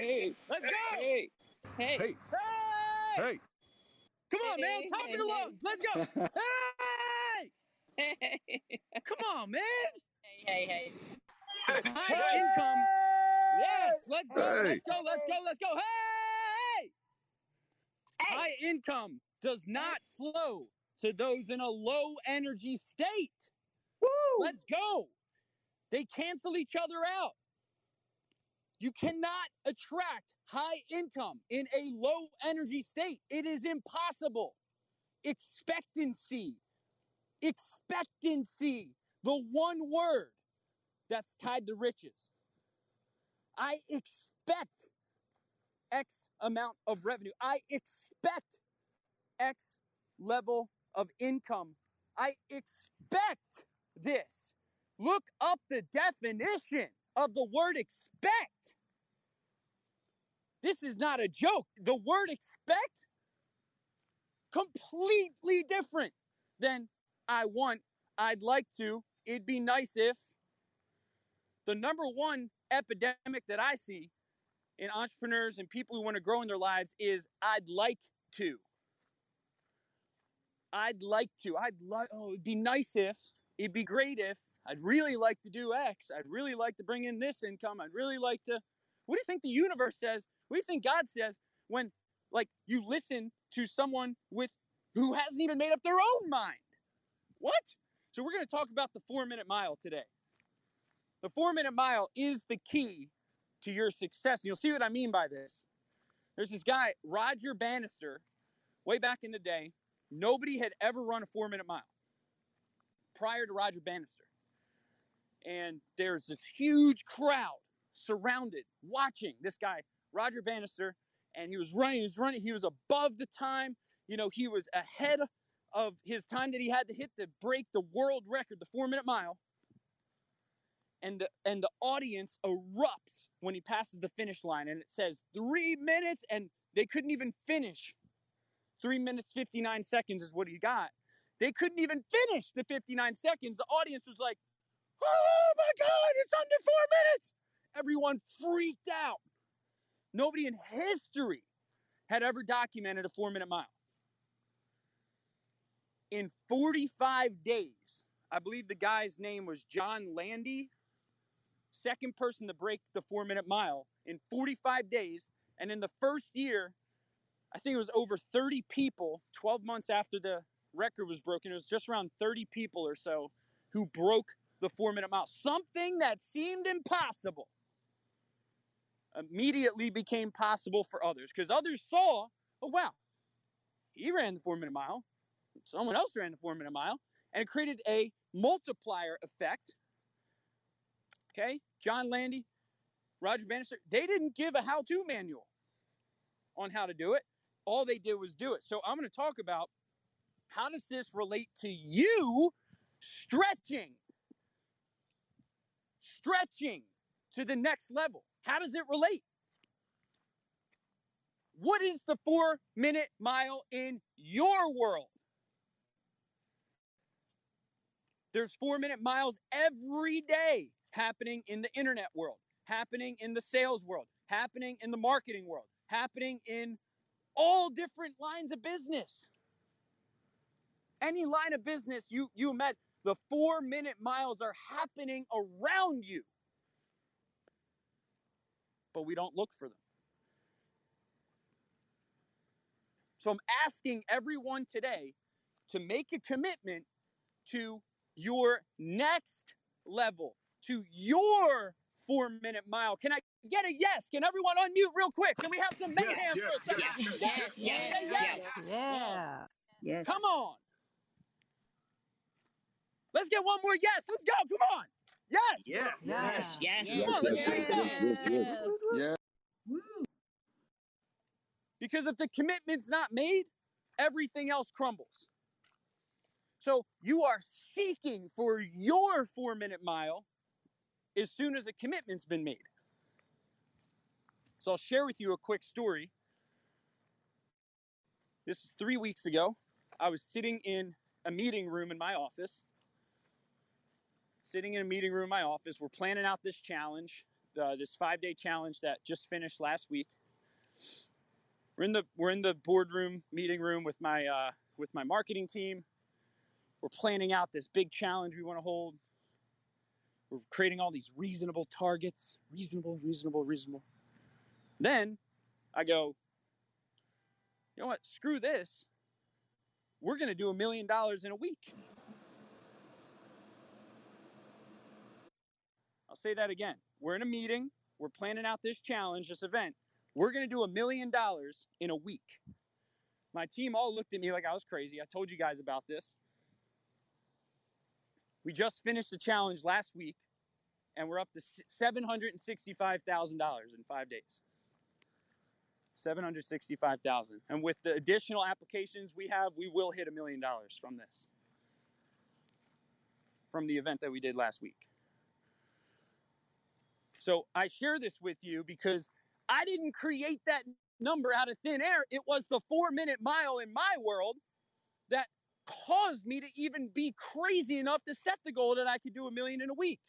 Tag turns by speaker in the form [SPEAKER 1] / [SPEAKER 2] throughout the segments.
[SPEAKER 1] Hey, hey. Hey! Let's go!
[SPEAKER 2] Hey!
[SPEAKER 1] Hey!
[SPEAKER 3] Hey!
[SPEAKER 1] Hey! Come on, man. Top
[SPEAKER 2] hey,
[SPEAKER 1] of the lungs. Let's go. Hey! Come on, man.
[SPEAKER 2] Hey! Hey! Hey.
[SPEAKER 1] High income. Yes. Let's go.
[SPEAKER 3] Hey.
[SPEAKER 1] Let's go. Let's go. Let's go. Hey! Hey. High income does not flow to those in a low energy state.
[SPEAKER 3] Woo!
[SPEAKER 1] Let's go. They cancel each other out. You cannot attract high income in a low energy state. It is impossible. Expectancy. Expectancy. The one word that's tied to riches. I expect X amount of revenue. I expect X level of income. I expect this. Look up the definition of the word expect. This is not a joke. The word expect completely different than I want, I'd like to, it'd be nice if. The number one epidemic that I see in entrepreneurs and people who want to grow in their lives is I'd like to. I'd like to. I'd like, oh, it'd be nice if. It'd be great if. I'd really like to do X. I'd really like to bring in this income. I'd really like to. What do you think the universe says? What do you think God says when, like, you listen to someone with who hasn't even made up their own mind? What? So we're going to talk about the four minute mile today. The four minute mile is the key to your success. You'll see what I mean by this. There's this guy, Roger Bannister, way back in the day. Nobody had ever run a four minute mile prior to Roger Bannister. And there's this huge crowd surrounded, watching this guy, Roger Bannister, and he was running, he was running, he was above the time. You know, he was ahead of his time that he had to hit to break the world record, the four minute mile. And the and the audience erupts when he passes the finish line, and it says three minutes, and they couldn't even finish. Three minutes, 59 seconds is what he got. They couldn't even finish the 59 seconds. The audience was like, oh my God, it's under four minutes. Everyone freaked out. Nobody in history had ever documented a four minute mile. In 45 days, I believe the guy's name was John Landy, second person to break the four minute mile in 45 days. And in the first year, I think it was over 30 people, 12 months after the record was broken. It was just around 30 people or so who broke the four minute mile. Something that seemed impossible immediately became possible for others because others saw, oh, wow, he ran the four minute mile. Someone else ran the four minute mile. and it created a multiplier effect. Okay, John Landy, Roger Bannister, they didn't give a how to manual on how to do it. All they did was do it. So I'm going to talk about how does this relate to you stretching? Stretching to the next level. How does it relate? What is the four minute mile in your world? There's four minute miles every day happening in the internet world, happening in the sales world, happening in the marketing world, happening in all different lines of business. Any line of business you you met, the four minute miles are happening around you. But we don't look for them. So I'm asking everyone today to make a commitment to your next level, to your four minute mile. Can I get a yes? Can everyone unmute real quick? Can we have some mayhem
[SPEAKER 3] Yes,
[SPEAKER 1] for a second?
[SPEAKER 2] yes, yes, yes, yes.
[SPEAKER 4] Yeah.
[SPEAKER 2] Yes.
[SPEAKER 1] Come on. Let's get one more yes. Let's go. Come on. Yes.
[SPEAKER 3] Yes.
[SPEAKER 2] Yes. Yes.
[SPEAKER 1] Come on, let's
[SPEAKER 2] Yes.
[SPEAKER 1] take that.
[SPEAKER 4] Yes.
[SPEAKER 1] Because if the commitment's not made, everything else crumbles. So you are seeking for your four minute mile as soon as a commitment's been made. So I'll share with you a quick story. This is three weeks ago. I was sitting in a meeting room in my office. Sitting in a meeting room in my office. We're planning out this challenge, this five day challenge that just finished last week we're in the we're in the boardroom meeting room with my uh, with my marketing team. We're planning out this big challenge we want to hold. We're creating all these reasonable targets, reasonable, reasonable, reasonable. Then I go, you know what? Screw this. We're going to do a million dollars in a week. Say that again. We're in a meeting. We're planning out this challenge, this event. We're going to do a million dollars in a week. My team all looked at me like I was crazy. I told you guys about this. We just finished the challenge last week, and we're up to $765,000 in five days. 765,000. And with the additional applications we have, we will hit a million dollars from this. From the event that we did last week. So I share this with you because I didn't create that number out of thin air. It was the four minute mile in my world that caused me to even be crazy enough to set the goal that I could do a million in a week.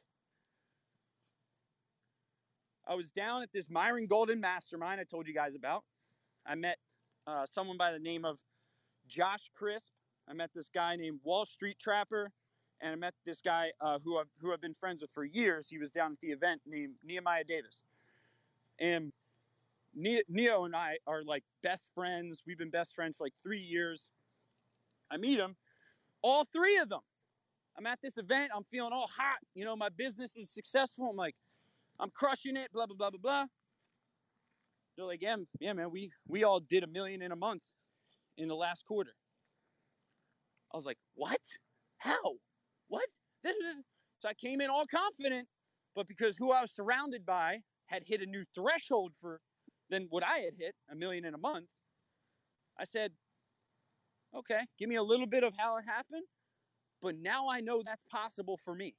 [SPEAKER 1] I was down at this Myron Golden mastermind I told you guys about. I met uh, someone by the name of Josh Crisp. I met this guy named Wall Street Trapper, and I met this guy uh, who I've who I've been friends with for years. He was down at the event named Nehemiah Davis, and Ne- Neo and I are like best friends. We've been best friends for like three years. I meet him, all three of them. I'm at this event. I'm feeling all hot. You know, my business is successful. I'm like, I'm crushing it. Blah blah blah blah blah. They're like, yeah, yeah, man. We we all did a million in a month in the last quarter. I was like, what? How? What? So I came in all confident, but because who I was surrounded by had hit a new threshold for than what I had hit, a million in a month, I said, okay, give me a little bit of how it happened, but now I know that's possible for me.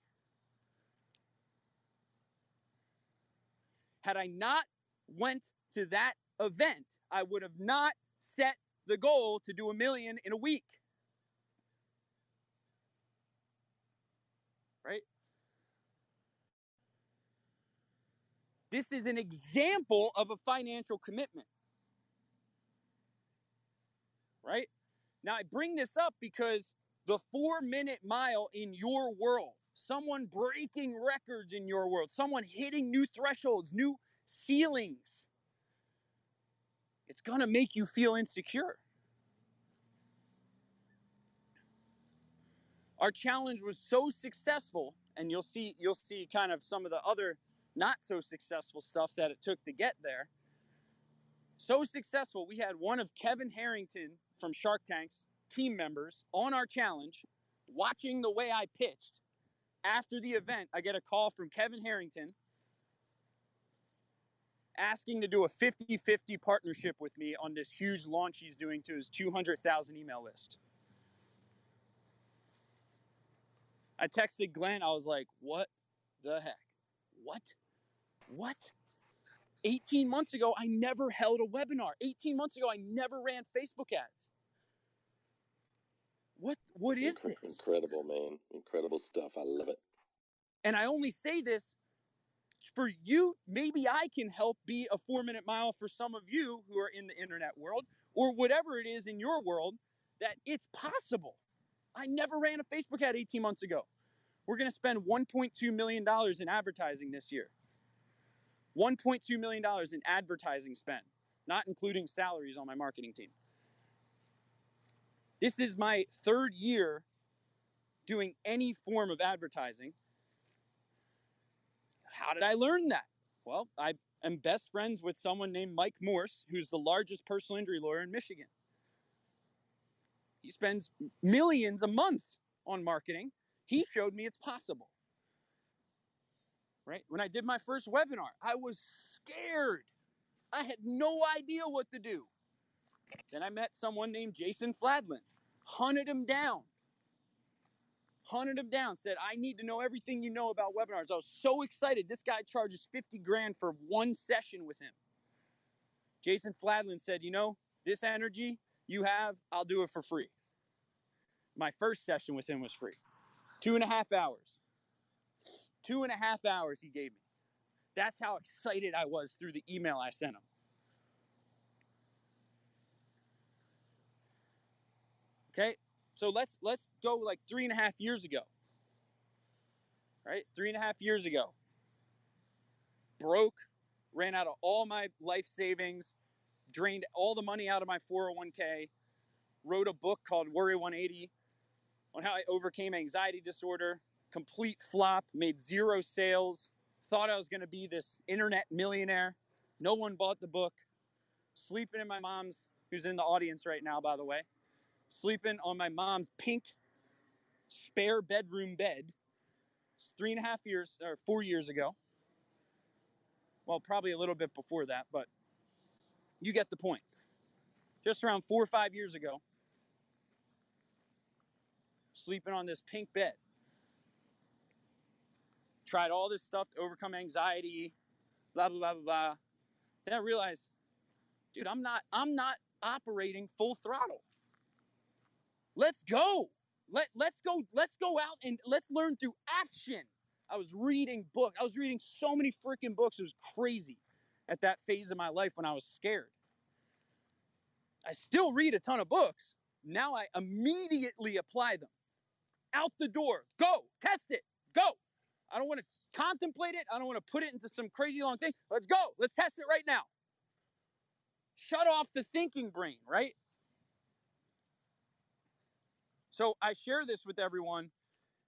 [SPEAKER 1] Had I not went to that event, I would have not set the goal to do a million in a week. Right? This is an example of a financial commitment. Right? Now, I bring this up because the four minute mile in your world, someone breaking records in your world, someone hitting new thresholds, new ceilings, it's going to make you feel insecure. Our challenge was so successful, and you'll see you'll see kind of some of the other not so successful stuff that it took to get there. So successful, we had one of Kevin Harrington from Shark Tank's team members on our challenge watching the way I pitched, after the event, I get a call from Kevin Harrington asking to do a 50 50 partnership with me on this huge launch he's doing to his 200,000 email list. I texted Glenn, I was like, what the heck? What? What? 18 months ago, I never held a webinar. 18 months ago, I never ran Facebook ads. What what is
[SPEAKER 3] Incre-
[SPEAKER 1] this?
[SPEAKER 3] Incredible, man. Incredible stuff. I love it.
[SPEAKER 1] And I only say this for you. Maybe I can help be a four minute mile for some of you who are in the internet world or whatever it is in your world that it's possible. I never ran a Facebook ad 18 months ago. We're going to spend $1.2 million in advertising this year. $1.2 million in advertising spend, not including salaries on my marketing team. This is my third year doing any form of advertising. How did I learn that? Well, I am best friends with someone named Mike Morse, who's the largest personal injury lawyer in Michigan. He spends millions a month on marketing. He showed me it's possible. Right? When I did my first webinar, I was scared. I had no idea what to do. Then I met someone named Jason Fladlien hunted him down. Hunted him down, said, I need to know everything you know about webinars. I was so excited. This guy charges 50 grand for one session with him. Jason Fladlien said, You know, this energy you have, I'll do it for free. My first session with him was free. Two and a half hours. Two and a half hours he gave me. That's how excited I was through the email I sent him. Okay, so let's let's go like three and a half years ago. Right, three and a half years ago. Broke, ran out of all my life savings, drained all the money out of my 401k, wrote a book called Worry 180 on how I overcame anxiety disorder. Complete flop, made zero sales, thought I was going to be this internet millionaire. No one bought the book. Sleeping in my mom's, who's in the audience right now, by the way sleeping on my mom's pink spare bedroom bed three and a half years or four years ago. Well, probably a little bit before that, but you get the point. Just around four or five years ago, sleeping on this pink bed. Tried all this stuff to overcome anxiety, blah blah blah blah blah. Then I realized, dude, I'm not I'm not operating full throttle. Let's go. Let let's go. Let's go out and let's learn through action. I was reading book. I was reading so many freaking books. It was crazy at that phase of my life when I was scared. I still read a ton of books. Now I immediately apply them. Out the door. Go. Test it. Go. I don't want to contemplate it. I don't want to put it into some crazy long thing. Let's go. Let's test it right now. Shut off the thinking brain, right? So I share this with everyone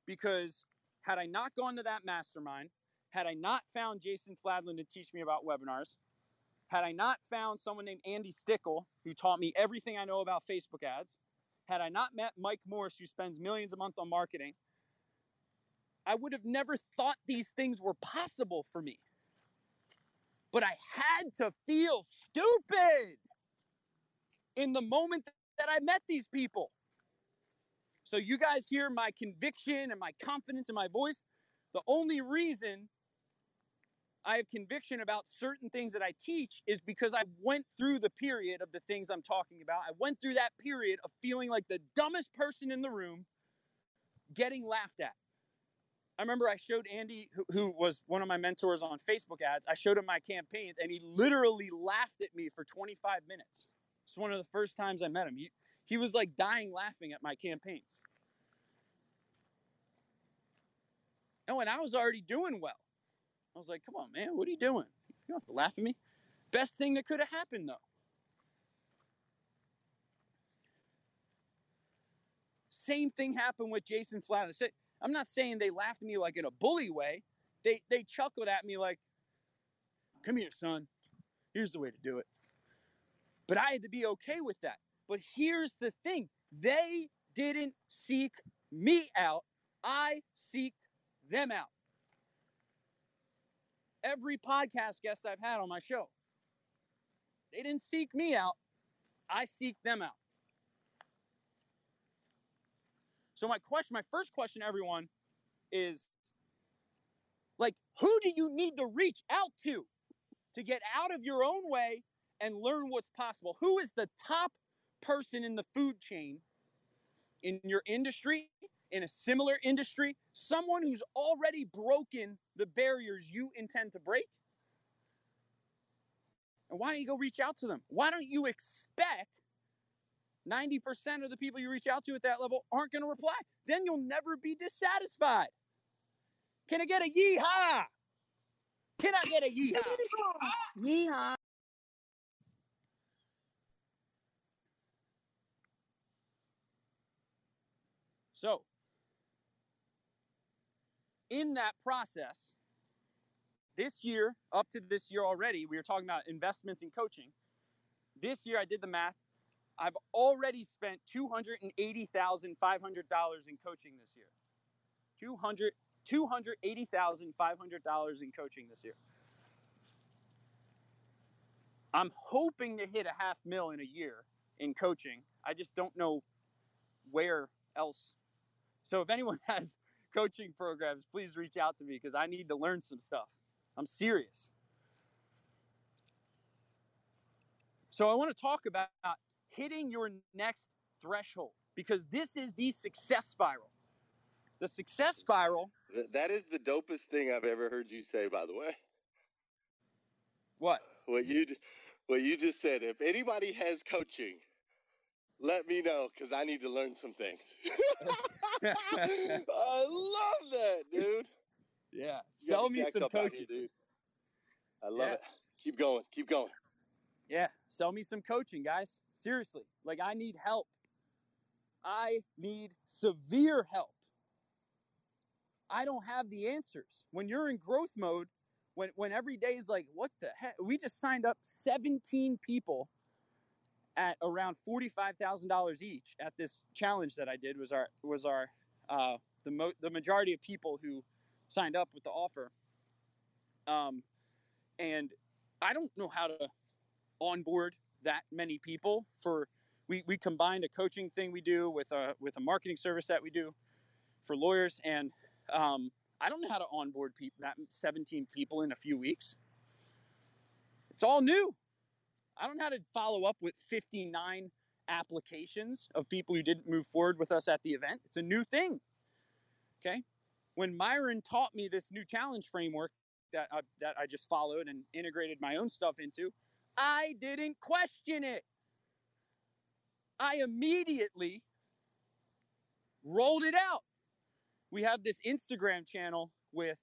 [SPEAKER 1] because had I not gone to that mastermind, had I not found Jason Fladlien to teach me about webinars, had I not found someone named Andy Stickle who taught me everything I know about Facebook ads, had I not met Mike Morse who spends millions a month on marketing, I would have never thought these things were possible for me. But I had to feel stupid in the moment that I met these people. So you guys hear my conviction and my confidence in my voice. The only reason I have conviction about certain things that I teach is because I went through the period of the things I'm talking about. I went through that period of feeling like the dumbest person in the room getting laughed at. I remember I showed Andy, who, who, was one of my mentors on Facebook ads, I showed him my campaigns and he literally laughed at me for 25 minutes. It's one of the first times I met him. He, he was like dying laughing at my campaigns. Oh, and when I was already doing well, I was like, come on, man, what are you doing? You don't have to laugh at me. Best thing that could have happened, though. Same thing happened with Jason Flat. I'm not saying they laughed at me like in a bully way. They they chuckled at me like, come here, son. Here's the way to do it. But I had to be okay with that. But here's the thing they didn't seek me out, I seeked them out. Every podcast guest I've had on my show, they didn't seek me out, I seek them out. So my question, my first question everyone is like who do you need to reach out to to get out of your own way and learn what's possible? Who is the top person in the food chain in your industry, in a similar industry, someone who's already broken the barriers you intend to break? And why don't you go reach out to them? Why don't you expect 90% of the people you reach out to at that level aren't going to reply? Then you'll never be dissatisfied. Can I get a yeehaw? Can I get a yeehaw?
[SPEAKER 2] Yeehaw.
[SPEAKER 1] So, in that process, this year, up to this year already, we were talking about investments in coaching. This year, I did the math. I've already spent $280,500 in coaching this year. 200 $280,500 in coaching this year. I'm hoping to hit a half mil in a year in coaching. I just don't know where else. So if anyone has coaching programs, please reach out to me because I need to learn some stuff. I'm serious. So I want to talk about hitting your next threshold because this is the success spiral. The success spiral.
[SPEAKER 3] That is the dopest thing I've ever heard you say, by the way.
[SPEAKER 1] What?
[SPEAKER 3] What you what you just said. If anybody has coaching, let me know because I need to learn some things. I love that, dude.
[SPEAKER 1] Yeah. Sell
[SPEAKER 3] me
[SPEAKER 1] me some coaching.
[SPEAKER 3] dude. I love
[SPEAKER 1] Yeah.
[SPEAKER 3] it. Keep going. Keep going.
[SPEAKER 1] Yeah, sell me some coaching, guys. Seriously. Like I need help. I need severe help. I don't have the answers. When you're in growth mode, when when every day is like, what the heck? We just signed up 17 people at around $45,000 each at this challenge that I did was our was our uh, the mo- the majority of people who signed up with the offer. Um, and I don't know how to onboard that many people for we, we combined a coaching thing we do with a with a marketing service that we do for lawyers and um, I don't know how to onboard people that 17 people in a few weeks. It's all new. I don't know how to follow up with 59 applications of people who didn't move forward with us at the event. It's a new thing. Okay? When Myron taught me this new challenge framework that I, that I just followed and integrated my own stuff into, I didn't question it. I immediately rolled it out. We have this Instagram channel with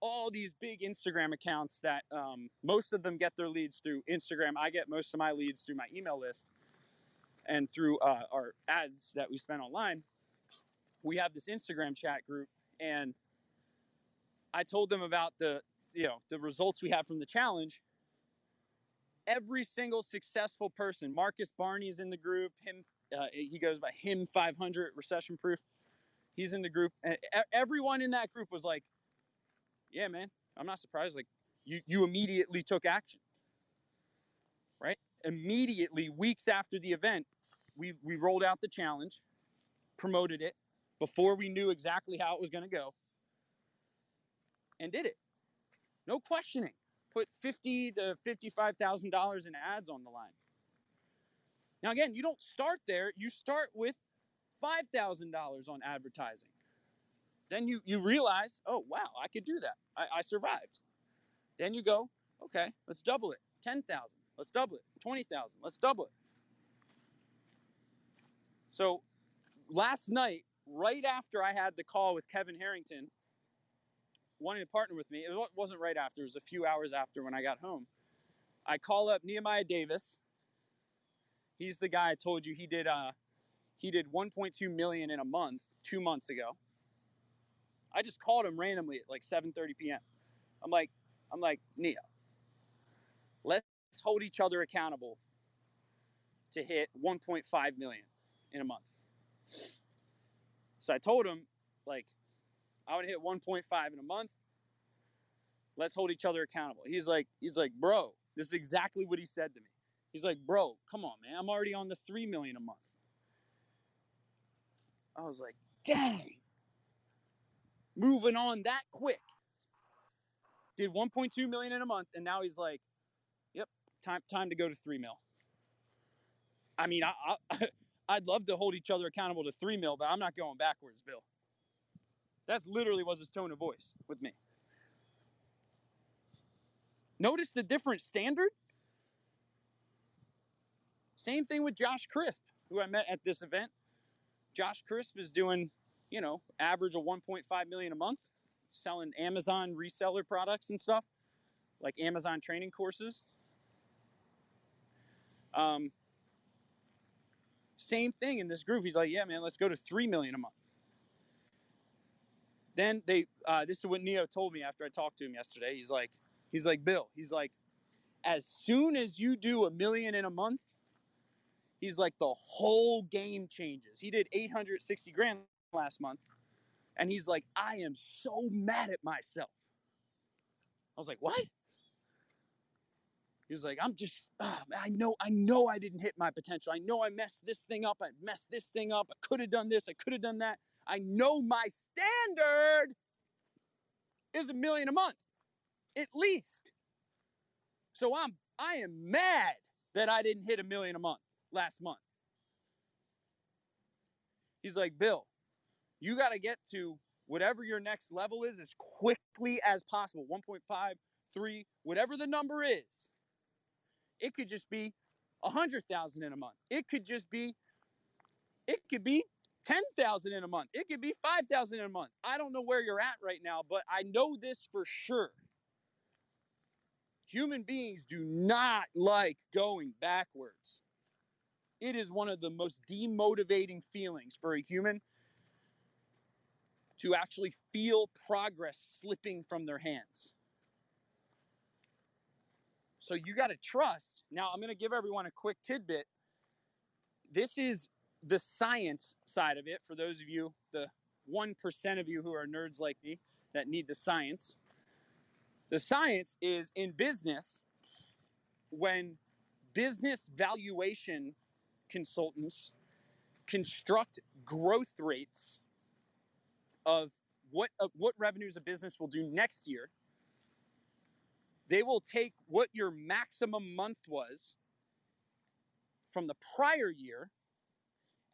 [SPEAKER 1] all these big Instagram accounts that um, most of them get their leads through Instagram. I get most of my leads through my email list and through uh, our ads that we spend online. We have this Instagram chat group, and I told them about the you know the results we have from the challenge. Every single successful person, Marcus Barney's in the group. Him, uh, he goes by him 500 recession proof. He's in the group, and everyone in that group was like, "Yeah, man, I'm not surprised. Like, you you immediately took action, right? Immediately, weeks after the event, we we rolled out the challenge, promoted it before we knew exactly how it was going to go, and did it. No questioning. Put fifty to fifty-five thousand dollars in ads on the line. Now, again, you don't start there. You start with five thousand dollars on advertising. Then you you realize, oh wow, I could do that. I, I survived. Then you go, okay, let's double it. Ten thousand. Let's double it. Twenty thousand. Let's double it. So last night, right after I had the call with Kevin Harrington, wanting to partner with me, it wasn't right after, it was a few hours after when I got home. I call up Nehemiah Davis. He's the guy I told you he did uh he did 1.2 million in a month 2 months ago. I just called him randomly at like 7:30 p.m. I'm like I'm like, "Nia, let's hold each other accountable to hit 1.5 million in a month." So I told him, like, I would hit 1.5 in a month. Let's hold each other accountable. He's like, he's like, bro, this is exactly what he said to me. He's like, bro, come on, man. I'm already on the three million a month. I was like, dang. Moving on that quick. Did 1.2 million in a month, and now he's like, yep, time time to go to three mil. I mean, I, I I'd love to hold each other accountable to three mil, but I'm not going backwards, Bill. That's literally was his tone of voice with me. Notice the different standard? Same thing with Josh Crisp, who I met at this event. Josh Crisp is doing, you know, average of 1.5 million a month, selling Amazon reseller products and stuff, like Amazon training courses. Um, same thing in this group. He's like, yeah, man, let's go to three million a month. Then they, uh, this is what Neo told me after I talked to him yesterday. He's like, he's like, Bill, he's like, as soon as you do a million in a month, he's like, the whole game changes. He did 860 grand last month. And he's like, I am so mad at myself. I was like, what? He's like, I'm just, oh, I know, I know I didn't hit my potential. I know I messed this thing up. I messed this thing up. I could have done this. I could have done that. I know my standard is a million a month, at least. So I'm, I am mad that I didn't hit a million a month last month. He's like, Bill, you got to get to whatever your next level is as quickly as possible 1.5, 3, whatever the number is. It could just be a hundred thousand in a month. It could just be, it could be ten thousand in a month. It could be five thousand in a month. I don't know where you're at right now, but I know this for sure. Human beings do not like going backwards. It is one of the most demotivating feelings for a human to actually feel progress slipping from their hands. So you got to trust. Now, I'm going to give everyone a quick tidbit. This is the science side of it for those of you, the 1% of you who are nerds like me that need the science. The science is in business when business valuation consultants construct growth rates of what uh, what revenues a business will do next year they will take what your maximum month was from the prior year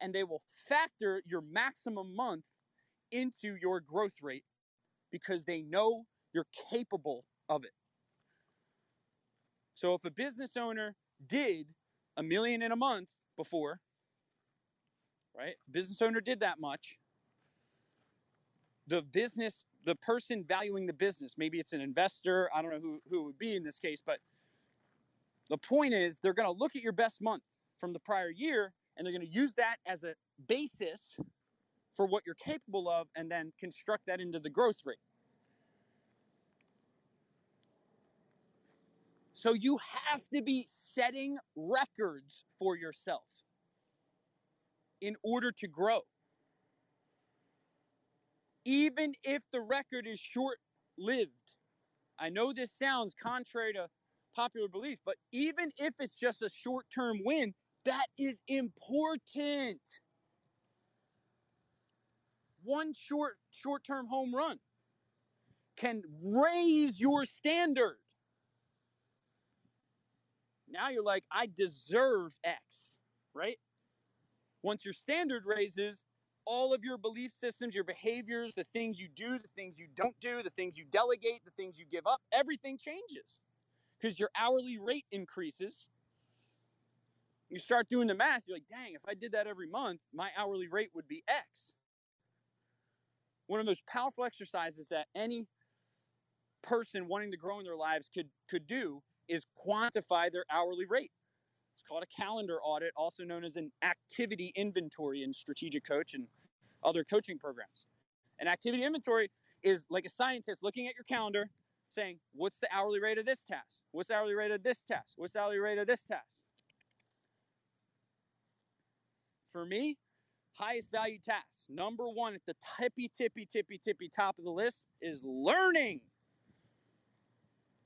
[SPEAKER 1] and they will factor your maximum month into your growth rate because they know you're capable of it. So if a business owner did a million in a month before, right? Business owner did that much. The business the person valuing the business, maybe it's an investor, I don't know who, who would be in this case, but the point is they're going to look at your best month from the prior year and they're going to use that as a basis for what you're capable of and then construct that into the growth rate. So you have to be setting records for yourself in order to grow even if the record is short lived. I know this sounds contrary to popular belief, but even if it's just a short term win, that is important. One short short term home run can raise your standard. Now you're like, I deserve X, right? Once your standard raises, all of your belief systems, your behaviors, the things you do, the things you don't do, the things you delegate, the things you give up, everything changes because your hourly rate increases. You start doing the math, you're like, dang, if I did that every month, my hourly rate would be X. One of the most powerful exercises that any person wanting to grow in their lives could, could do is quantify their hourly rate. It's called a calendar audit, also known as an activity inventory in strategic coach and other coaching programs. An activity inventory is like a scientist looking at your calendar saying, what's the hourly rate of this task? What's the hourly rate of this task? What's the hourly rate of this task? For me, highest value tasks. Number one at the tippy, tippy, tippy, tippy top of the list is learning.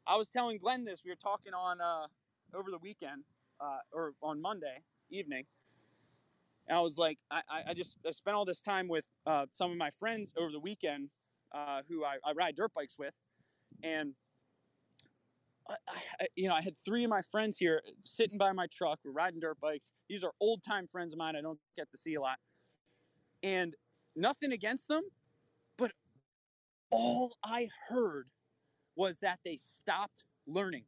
[SPEAKER 1] I was telling Glenn this. We were talking on uh, over the weekend uh, or on Monday evening. And I was like, I, I just I spent all this time with uh, some of my friends over the weekend uh, who I, I ride dirt bikes with. And I, I, you know, I had three of my friends here sitting by my truck. We're riding dirt bikes. These are old time friends of mine. I don't get to see a lot, and nothing against them, but all I heard was that they stopped learning.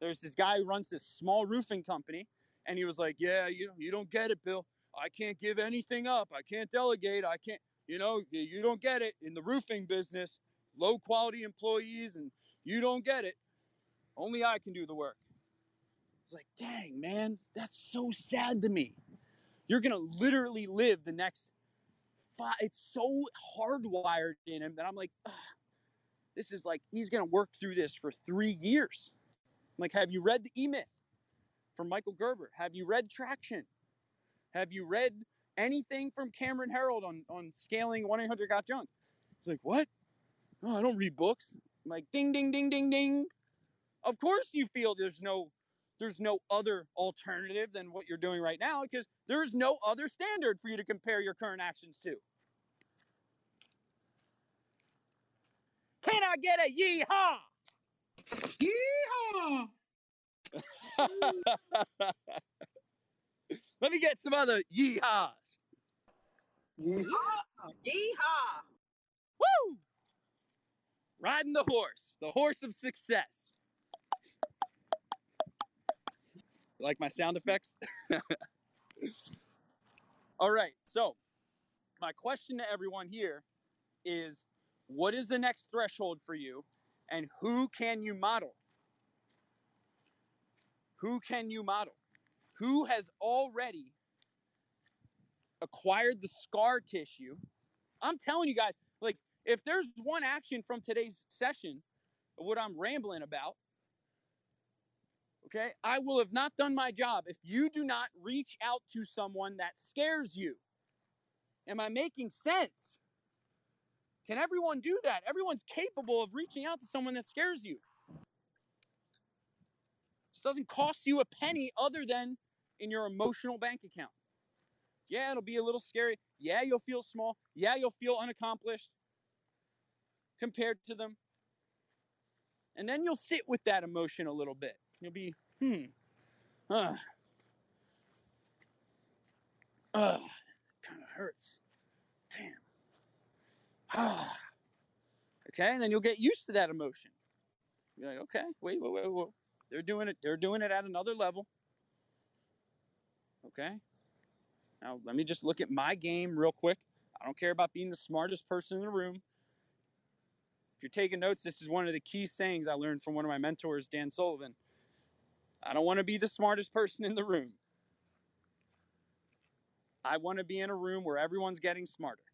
[SPEAKER 1] There's this guy who runs this small roofing company, and he was like, "Yeah, you you don't get it, Bill. I can't give anything up. I can't delegate. I can't. You know, you don't get it in the roofing business. Low quality employees, and you don't get it." Only I can do the work. It's like, dang, man, that's so sad to me. You're to literally live the next five. It's so hardwired in him that I'm like, this is like, he's to work through this for three years. Like, have you read The E Myth from Michael Gerber? Have you read Traction? Have you read anything from Cameron Herold on, on scaling 1 800 Got Junk? It's like, what? No, I don't read books. I'm like, ding, ding, ding, ding, ding. Of course you feel there's no there's no other alternative than what you're doing right now because there's no other standard for you to compare your current actions to. Can I get a yeehaw?
[SPEAKER 2] Yeehaw!
[SPEAKER 1] Let me get some other yeehaws.
[SPEAKER 2] Yeehaw! Yeehaw!
[SPEAKER 1] Woo! Riding the horse, the horse of success. You Like my sound effects? All right. So, my question to everyone here is what is the next threshold for you and who can you model? Who can you model? Who has already acquired the scar tissue? I'm telling you guys, like, if there's one action from today's session, what I'm rambling about, okay, I will have not done my job if you do not reach out to someone that scares you. Am I making sense? Can everyone do that? Everyone's capable of reaching out to someone that scares you. This doesn't cost you a penny other than in your emotional bank account. Yeah, it'll be a little scary. Yeah, you'll feel small. Yeah, you'll feel unaccomplished compared to them. And then you'll sit with that emotion a little bit. You'll be, hmm, uh, uh, kind of hurts. Damn. Okay, and then you'll get used to that emotion. You're like, okay, wait, wait, wait, wait. They're doing it. They're doing it at another level. Okay. Now let me just look at my game real quick. I don't care about being the smartest person in the room. If you're taking notes, this is one of the key sayings I learned from one of my mentors, Dan Sullivan. I don't want to be the smartest person in the room. I want to be in a room where everyone's getting smarter.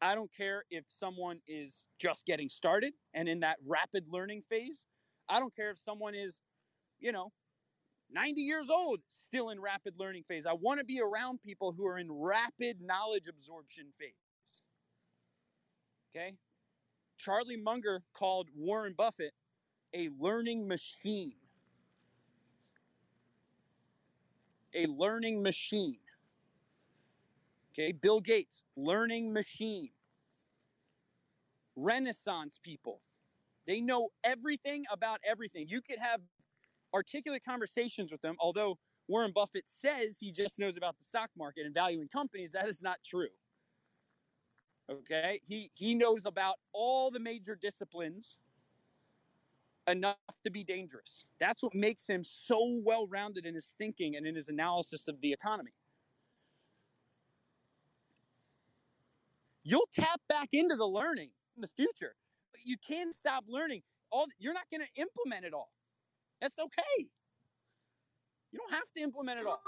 [SPEAKER 1] I don't care if someone is just getting started and in that rapid learning phase. I don't care if someone is, you know, 90 years old, still in rapid learning phase. I want to be around people who are in rapid knowledge absorption phase. Okay? Charlie Munger called Warren Buffett a learning machine. A learning machine. Okay, Bill Gates, learning machine. Renaissance people. They know everything about everything. You could have articulate conversations with them, although Warren Buffett says he just knows about the stock market and valuing companies. That is not true. Okay? He he knows about all the major disciplines enough to be dangerous. That's what makes him so well-rounded in his thinking and in his analysis of the economy. You'll tap back into the learning in the future. But you can't stop learning. All you're not going to implement it all. That's okay. You don't have to implement it all.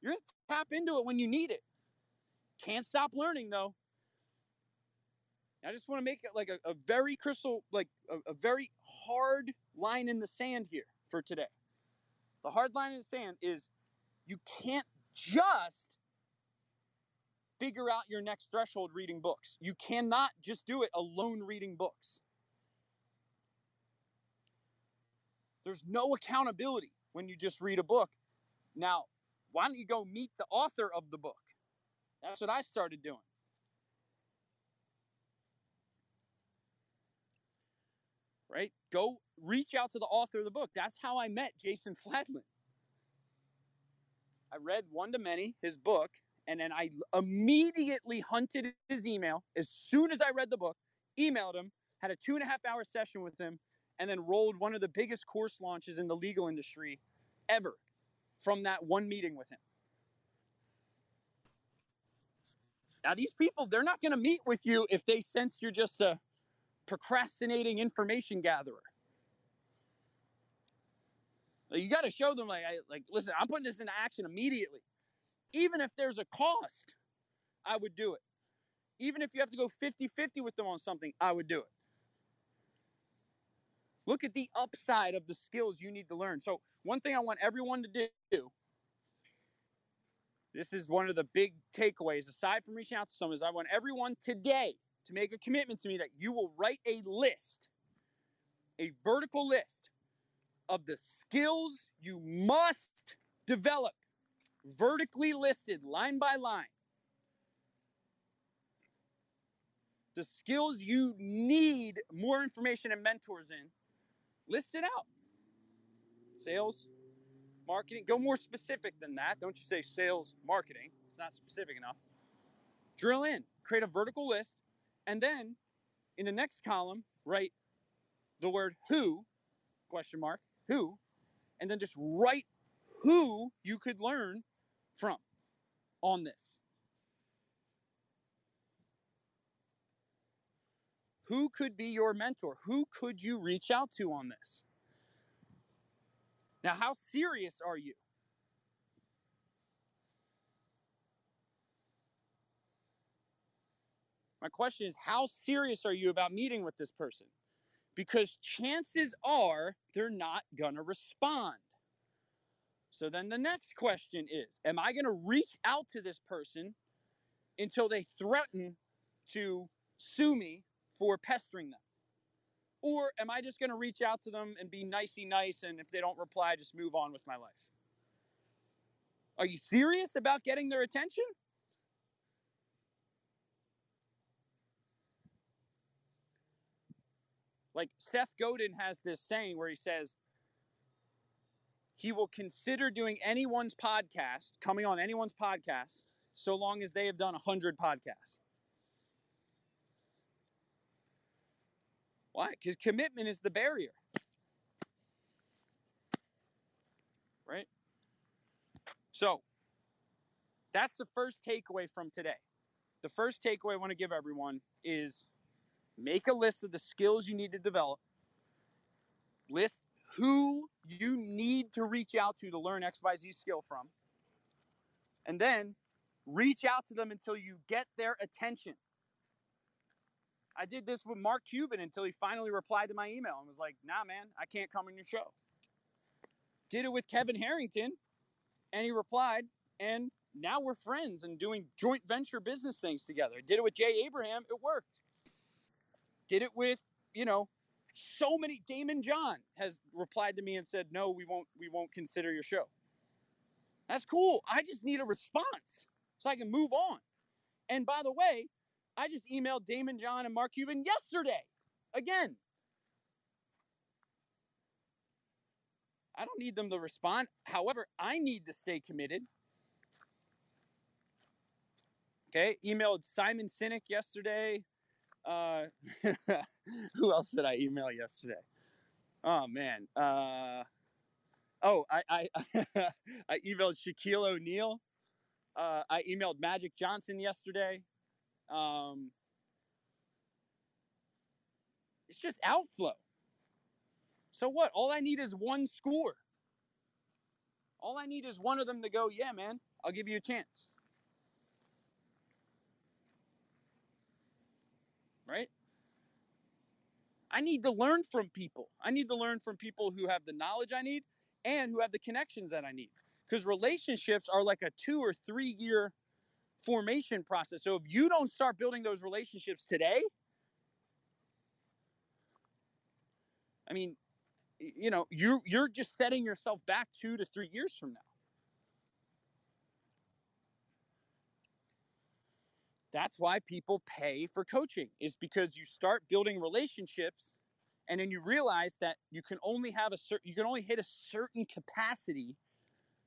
[SPEAKER 1] You're going to tap into it when you need it. Can't stop learning though. I just want to make it like a, a very crystal, like a, a very hard line in the sand here for today. The hard line in the sand is you can't just figure out your next threshold reading books. You cannot just do it alone reading books. There's no accountability when you just read a book. Now, why don't you go meet the author of the book? That's what I started doing. Right? Go reach out to the author of the book. That's how I met Jason Fladlien. I read One to Many, his book, and then I immediately hunted his email as soon as I read the book, emailed him, had a two and a half hour session with him, and then rolled one of the biggest course launches in the legal industry ever from that one meeting with him. Now, these people, they're not going to meet with you if they sense you're just a procrastinating information gatherer. You got to show them, like, I, like, listen, I'm putting this into action immediately. Even if there's a cost, I would do it. Even if you have to go 50 50 with them on something, I would do it. Look at the upside of the skills you need to learn. So, one thing I want everyone to do this is one of the big takeaways, aside from reaching out to someone, is I want everyone today to make a commitment to me that you will write a list, a vertical list of the skills you must develop, vertically listed, line by line. The skills you need more information and mentors in, list it out. Sales, marketing, go more specific than that. Don't you say sales, marketing. It's not specific enough. Drill in, create a vertical list, and then in the next column, write the word who, question mark, who, and then just write who you could learn from on this. Who could be your mentor? Who could you reach out to on this? Now, how serious are you? My question is, how serious are you about meeting with this person? because chances are they're not going to respond. So then the next question is Am I going to reach out to this person until they threaten to sue me for pestering them? Or am I just going to reach out to them and be nicey nice and if they don't reply, just move on with my life? Are you serious about getting their attention? Like Seth Godin has this saying where he says he will consider doing anyone's podcast, coming on anyone's podcast, so long as they have done 100 podcasts. Why? Because commitment is the barrier. Right? So, that's the first takeaway from today. The first takeaway I want to give everyone is Make a list of the skills you need to develop. List who you need to reach out to to learn XYZ skill from. And then reach out to them until you get their attention. I did this with Mark Cuban until he finally replied to my email and was like, nah, man, I can't come on your show. Did it with Kevin Harrington and he replied, and now we're friends and doing joint venture business things together. Did it with Jay Abraham, it worked. Did it with, you know, so many Daymond John has replied to me and said, "No, we won't we won't consider your show." That's cool. I just need a response so I can move on. And by the way, I just emailed Daymond John and Mark Cuban yesterday. Again. I don't need them to respond. However, I need to stay committed. Okay, emailed Simon Sinek yesterday. Uh, who else did I email yesterday? Oh man. Uh, oh, I I, I emailed Shaquille O'Neal. Uh, I emailed Magic Johnson yesterday. Um, it's just outflow. So what? All I need is one score. All I need is one of them to go, yeah, man, I'll give you a chance. right? I need to learn from people. I need to learn from people who have the knowledge I need and who have the connections that I need. Because relationships are like a two or three year formation process. So if you don't start building those relationships today, I mean, you know, you're you're just setting yourself back 2 to 3 years from now. That's why people pay for coaching is because you start building relationships and then you realize that you can only have a certain you can only hit a certain capacity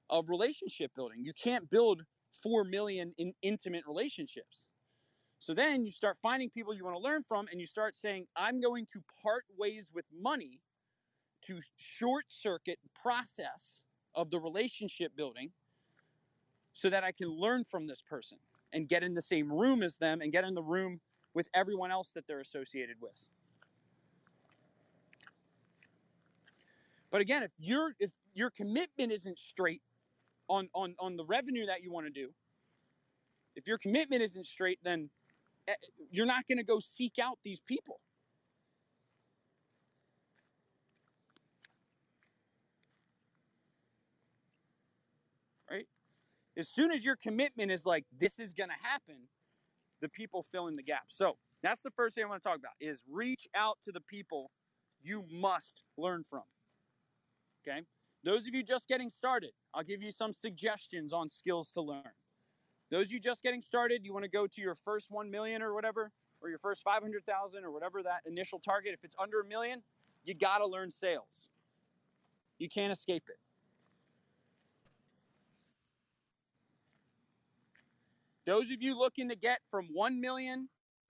[SPEAKER 1] of relationship building. You can't build 4 million in intimate relationships. So then you start finding people you want to learn from and you start saying, I'm going to part ways with money to short circuit process of the relationship building so that I can learn from this person and get in the same room as them and get in the room with everyone else that they're associated with. But again, if your if your commitment isn't straight on on on the revenue that you want to do, if your commitment isn't straight, then eh, you're not going to go seek out these people. Right? As soon as your commitment is like this is going to happen, the people fill in the gap. So, that's the first thing I want to talk about is reach out to the people you must learn from. Okay? Those of you just getting started, I'll give you some suggestions on skills to learn. Those of you just getting started, you want to go to your first 1 million or whatever, or your first 500,000 or whatever that initial target. If it's under a million, you got to learn sales. You can't escape it. Those of you looking to get from 1 million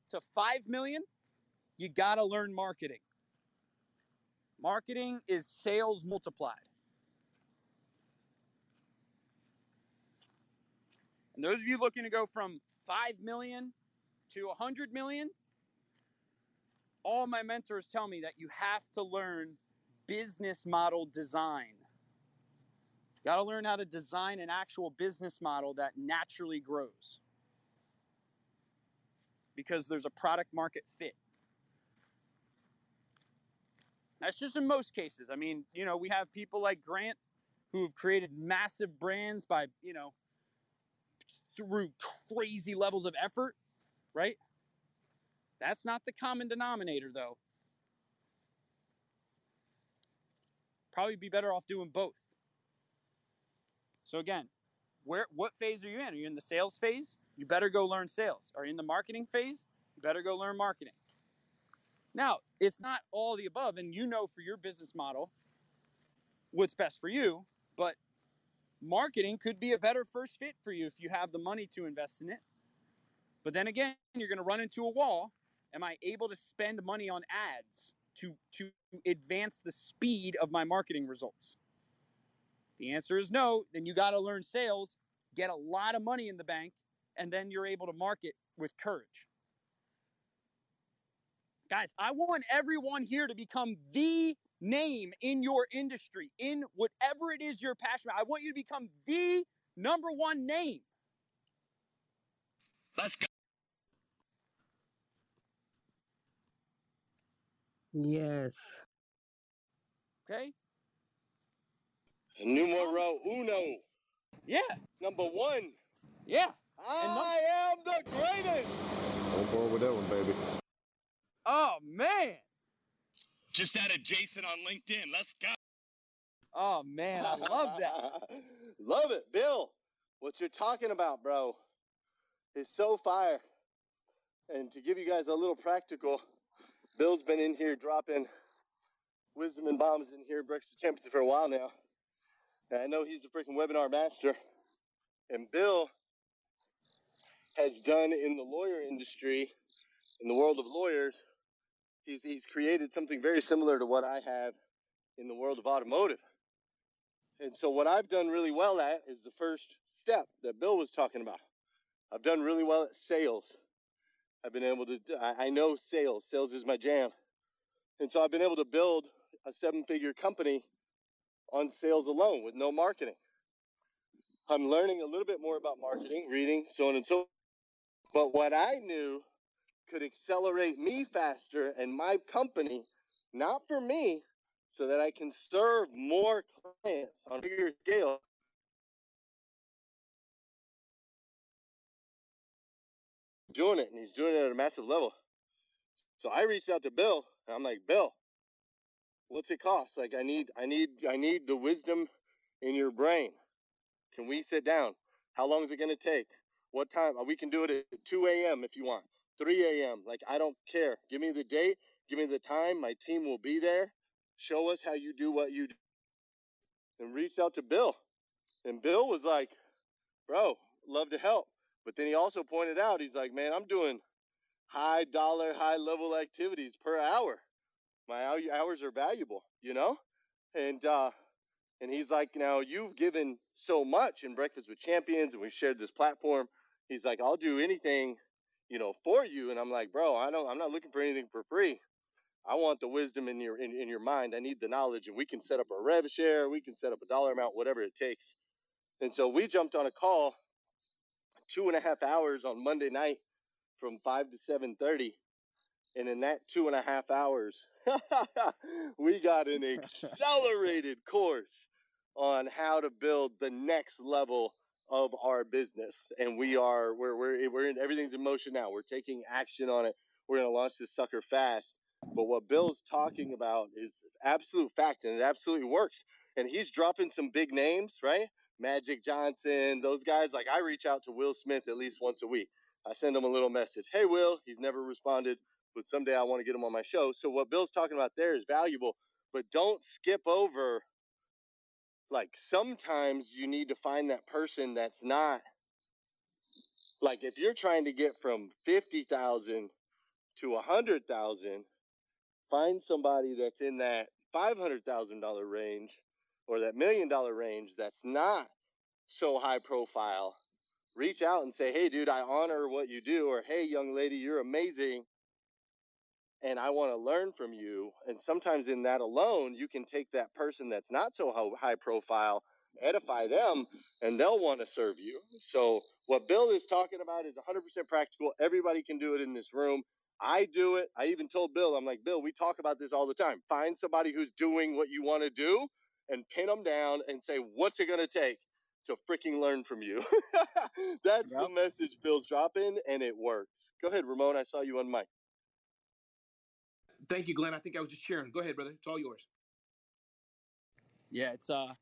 [SPEAKER 1] to 5 million, you got to learn marketing. Marketing is sales multiplied. And those of you looking to go from 5 million to 100 million, all my mentors tell me that you have to learn business model design. Got to learn how to design an actual business model that naturally grows because there's a product market fit. That's just in most cases. I mean, you know, we have people like Grant who have created massive brands by, you know, through crazy levels of effort, right? That's not the common denominator, though. Probably be better off doing both. So again, where what phase are you in? Are you in the sales phase? You better go learn sales. Are you in the marketing phase? You better go learn marketing. Now, it's not all the above, and you know for your business model what's best for you, but marketing could be a better first fit for you if you have the money to invest in it. But then again, you're going to run into a wall. Am I able to spend money on ads to, to advance the speed of my marketing results? The answer is no. Then you got to learn sales, get a lot of money in the bank, and then you're able to market with courage. Guys, I want everyone here to become the name in your industry, in whatever it is you're passionate about. I want you to become the number one name.
[SPEAKER 3] Let's go.
[SPEAKER 4] Yes.
[SPEAKER 1] Okay?
[SPEAKER 3] Numero uno.
[SPEAKER 1] Yeah.
[SPEAKER 3] Number one.
[SPEAKER 1] Yeah.
[SPEAKER 3] I am the greatest.
[SPEAKER 5] On board with that one, baby.
[SPEAKER 1] Oh man.
[SPEAKER 3] Just added Jason on LinkedIn. Let's go.
[SPEAKER 1] Oh man, I love that.
[SPEAKER 3] love it, Bill. What you're talking about, bro, is so fire. And to give you guys a little practical, Bill's been in here dropping wisdom and bombs in here, Breakfast Champions for a while now. And I know he's a freaking webinar master. And Bill has done in the lawyer industry, in the world of lawyers, he's, he's created something very similar to what I have in the world of automotive. And so, what I've done really well at is the first step that Bill was talking about. I've done really well at sales. I've been able to, I I know sales, sales is my jam. And so, I've been able to build a seven figure company on sales alone with no marketing. I'm learning a little bit more about marketing, reading, so on and so forth. But what I knew could accelerate me faster and my company, not for me, so that I can serve more clients on a bigger scale doing it, and he's doing it at a massive level. So I reached out to Bill, and I'm like, Bill, what's it cost? Like, I need, I need, I need the wisdom in your brain. Can we sit down? How long is it to take? What time? Uh, we can do it at 2 a.m. if you want, 3 a.m. Like, I don't care. Give me the date, give me the time. My team will be there. Show us how you do what you do. And reached out to Bill. And Bill was like, bro, love to help. But then he also pointed out, he's like, man, I'm doing high dollar, high level activities per hour. My hours are valuable, you know? And, uh, and he's like, now you've given so much in Breakfast with Champions and we shared this platform. He's like, I'll do anything, you know, for you. And I'm like, bro, I don't, I'm not looking for anything for free. I want the wisdom in your, in, in your mind. I need the knowledge and we can set up a rev share. We can set up a dollar amount, whatever it takes. And so we jumped on a call two and a half hours on Monday night from five to seven thirty, and in that two and a half hours, we got an accelerated course on how to build the next level of our business. And we are we're we're we're in everything's in motion now. We're taking action on it. We're gonna launch this sucker fast. But what Bill's talking about is absolute fact, and it absolutely works. And he's dropping some big names, right? Magic Johnson, those guys. Like I reach out to Will Smith at least once a week. I send him a little message. Hey, Will. He's never responded, but someday I want to get them on my show. So what Bill's talking about there is valuable, but don't skip over. Like sometimes you need to find that person that's not like if you're trying to get from 50,000 to 100,000, find somebody that's in that $500,000 range or that million dollar range that's not so high profile, reach out and say, hey, dude, I honor what you do, or hey, young lady, you're amazing. And I want to learn from you. And sometimes in that alone, you can take that person that's not so high profile, edify them, and they'll want to serve you. So, what Bill is talking about is 100% practical. Everybody can do it in this room. I do it. I even told Bill, I'm like, Bill, we talk about this all the time. Find somebody who's doing what you want to do and pin them down and say, what's it going to take to freaking learn from you? That's yep. the message Bill's dropping, and it works. Go ahead, Ramon. I saw you on mic.
[SPEAKER 6] Thank you, Glenn. I think I was just sharing. Go ahead, brother. It's all yours.
[SPEAKER 1] Yeah, it's uh,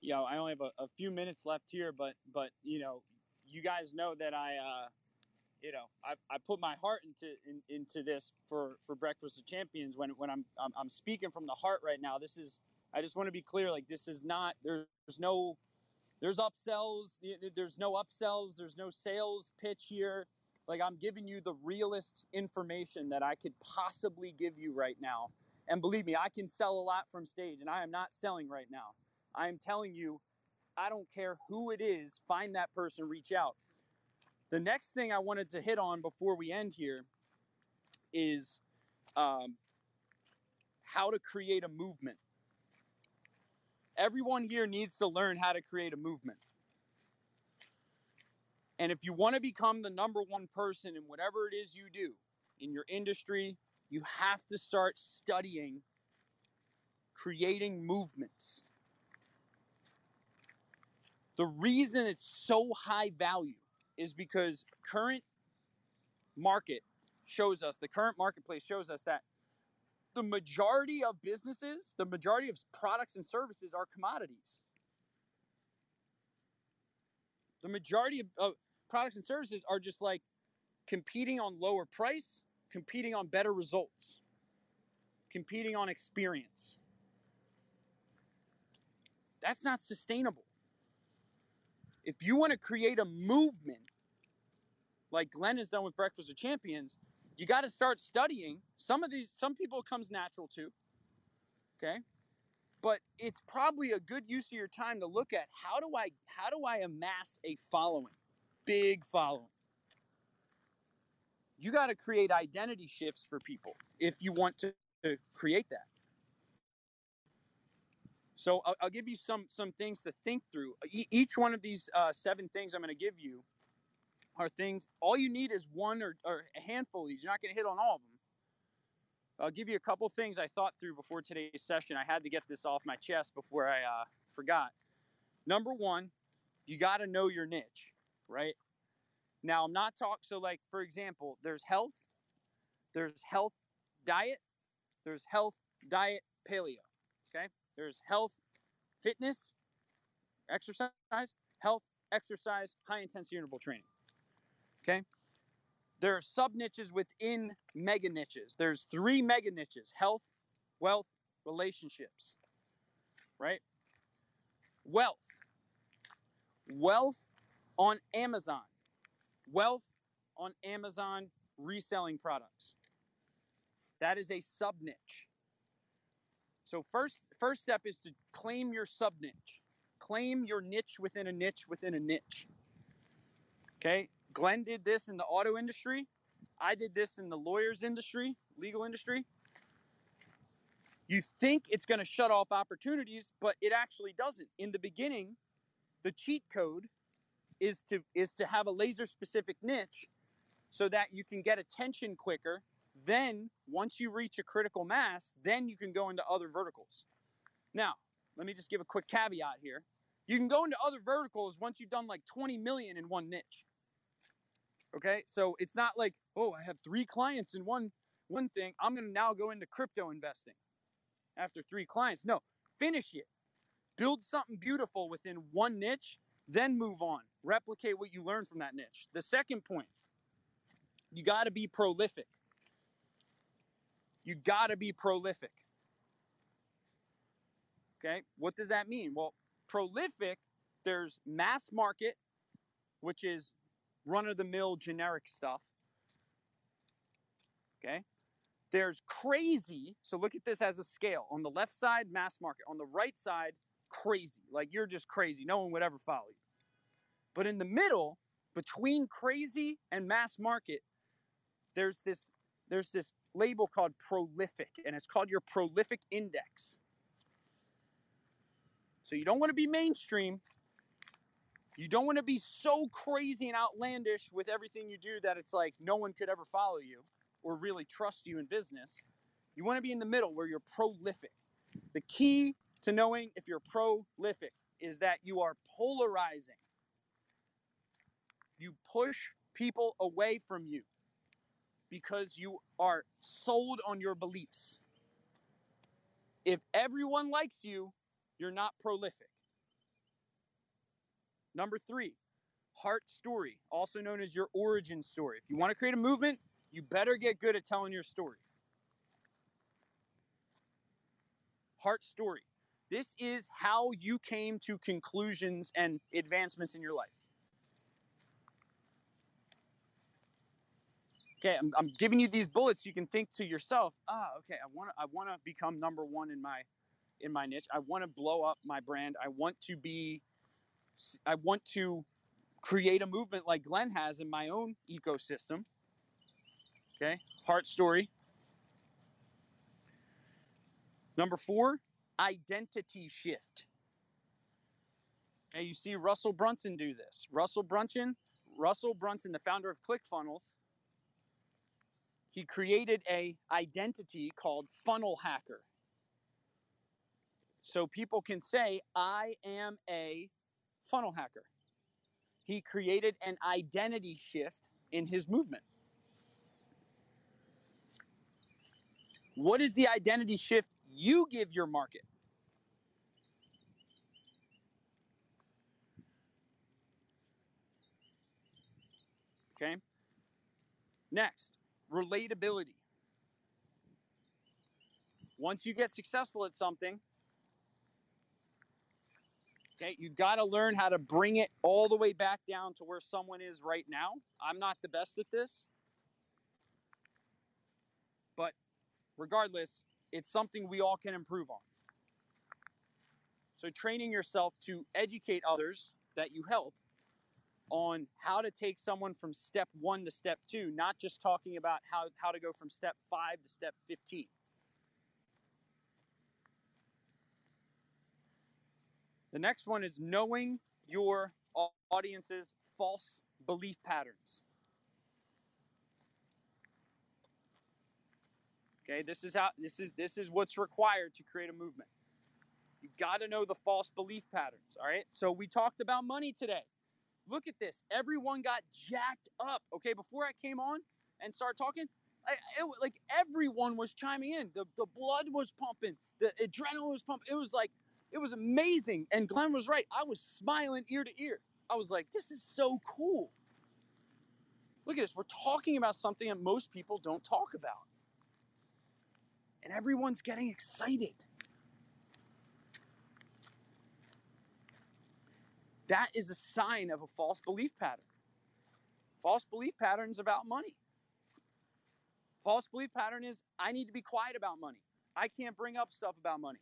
[SPEAKER 1] you know, I only have a, a few minutes left here, but but you know, you guys know that I uh, you know, I, I put my heart into in, into this for for Breakfast with Champions when when I'm, I'm I'm speaking from the heart right now. This is I just want to be clear. Like this is not there's no there's upsells. There's no upsells. There's no sales pitch here. Like I'm giving you the realest information that I could possibly give you right now. And believe me, I can sell a lot from stage, and I am not selling right now. I am telling you, I don't care who it is, find that person, reach out. The next thing I wanted to hit on before we end here is um, how to create a movement. Everyone here needs to learn how to create a movement. And if you want to become the number one person in whatever it is you do in your industry, you have to start studying creating movements. The reason it's so high value is because current market shows us, the current marketplace shows us that the majority of businesses, the majority of products and services are commodities. The majority of, of products and services are just like competing on lower price, competing on better results, competing on experience. That's not sustainable. If you want to create a movement like Glenn has done with Breakfast of Champions, you got to start studying. Some of these, some people comes natural to. Okay. But it's probably a good use of your time to look at how do I how do I amass a following, big following. You got to create identity shifts for people if you want to, create that. So I'll, I'll, give you some some things to think through. E- each one of these uh, seven things I'm going to give you are things, all you need is one or, or a handful of these. You're not going to hit on all of them. I'll give you a couple things I thought through before today's session. I had to get this off my chest before I uh, forgot. Number one, you got to know your niche, right? Now, I'm not talking, so like, for example, there's health, there's health diet, there's health diet paleo. Okay. There's health fitness, exercise, health, exercise, high intensity interval training. Okay. There are sub niches within mega niches. There's three mega niches health, wealth, relationships. Right? Wealth. Wealth on Amazon. Wealth on Amazon reselling products. That is a sub niche. So first first step is to claim your sub niche. Claim your niche within a niche within a niche. Okay? Glenn did this in the auto industry. I did this in the lawyers industry, legal industry. You think it's going to shut off opportunities, but it actually doesn't. In the beginning, the cheat code is to is to have a laser specific niche so that you can get attention quicker then, once you reach a critical mass, then you can go into other verticals. Now, let me just give a quick caveat here. You can go into other verticals once you've done like 20 million in one niche. Okay? So it's not like, oh, I have three clients in one one thing. I'm going to now go into crypto investing after three clients. No, finish it. Build something beautiful within one niche, then move on. Replicate what you learned from that niche. The second point, you got to be prolific. You got to be prolific. Okay, what does that mean? Well, prolific, there's mass market, which is run of the mill generic stuff. Okay, there's crazy. So look at this as a scale. On the left side, mass market. On the right side, crazy. Like you're just crazy. No one would ever follow you. But in the middle, between crazy and mass market, there's this there's this label called prolific, and it's called your prolific index. So you don't want to be mainstream. You don't want to be so crazy and outlandish with everything you do that it's like no one could ever follow you or really trust you in business. You want to be in the middle where you're prolific. The key to knowing if you're prolific is that you are polarizing. You push people away from you because you are sold on your beliefs. If everyone likes you, you're not prolific. Number three, heart story, also known as your origin story. If you want to create a movement, you better get good at telling your story. Heart story. This is how you came to conclusions and advancements in your life. okay I'm, I'm giving you these bullets you can think to yourself ah okay i want to i want to become number one in my in my niche. I want to blow up my brand. I want to be i want to create a movement like glenn has in my own ecosystem. Okay heart story. Number four identity shift. Okay you see russell brunson do this. Russell brunson russell brunson the founder of clickfunnels he created a identity called funnel hacker. So people can say i am a funnel hacker. He created an identity shift in his movement. What is the identity shift you give your market okay next relatability. Once you get successful at something, okay, you got to learn how to bring it all the way back down to where someone is right now. I'm not the best at this. But regardless, it's something we all can improve on. So, training yourself to educate others that you help on how to take someone from step one to step two, not just talking about how, how to go from step five to step 15. The next one is knowing your audience's false belief patterns. Okay, this is how this is this is what's required to create a movement. You got to know the false belief patterns, all right? So we talked about money today. look at this. Everyone got jacked up. Okay, before I came on and started talking, I, it, like everyone was chiming in. The the blood was pumping. The adrenaline was pumping. It was like it was amazing. And Glenn was right. I was smiling ear to ear. I was like, this is so cool. Look at this. We're talking about something that most people don't talk about. And everyone's getting excited. That is a sign of a false belief pattern. False belief patterns about money. False belief pattern is I need to be quiet about money. I can't bring up stuff about money.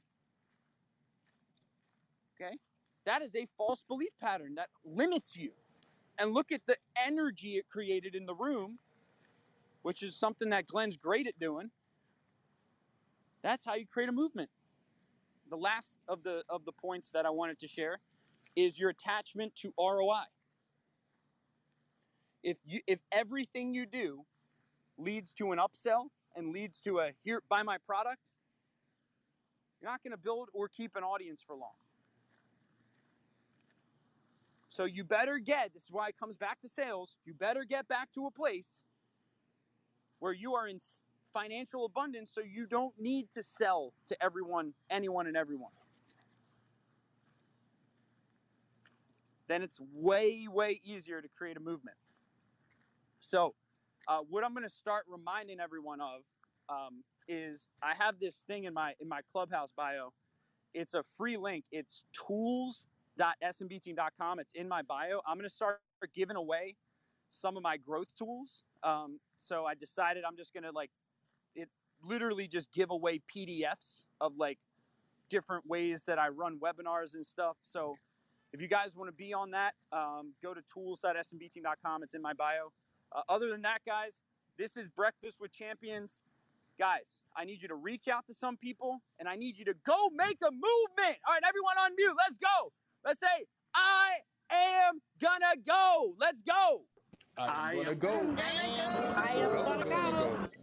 [SPEAKER 1] Okay? That is a false belief pattern that limits you. And look at the energy it created in the room, which is something that Glenn's great at doing. That's how you create a movement. The last of the of the points that I wanted to share is your attachment to ROI. If you if everything you do leads to an upsell and leads to a here buy my product, you're not going to build or keep an audience for long. So you better get, this is why it comes back to sales, you better get back to a place where you are in financial abundance so you don't need to sell to everyone, anyone, and everyone. Then it's way, way easier to create a movement. So, uh, what I'm going to start reminding everyone of um, is I have this thing in my in my clubhouse bio. It's a free link. It's tools www.smbteam.com. It's in my bio. I'm going to start giving away some of my growth tools. Um, so I decided I'm just going to like it literally just give away PDFs of like different ways that I run webinars and stuff. So if you guys want to be on that, um, go to tools.smbteam.com. It's in my bio. Uh, other than that, guys, this is Breakfast with Champions. Guys, I need you to reach out to some people and I need you to go make a movement. All right, everyone on mute, let's go. Let's say, I am gonna go. Let's go.
[SPEAKER 6] I'm gonna go.
[SPEAKER 2] I am gonna go.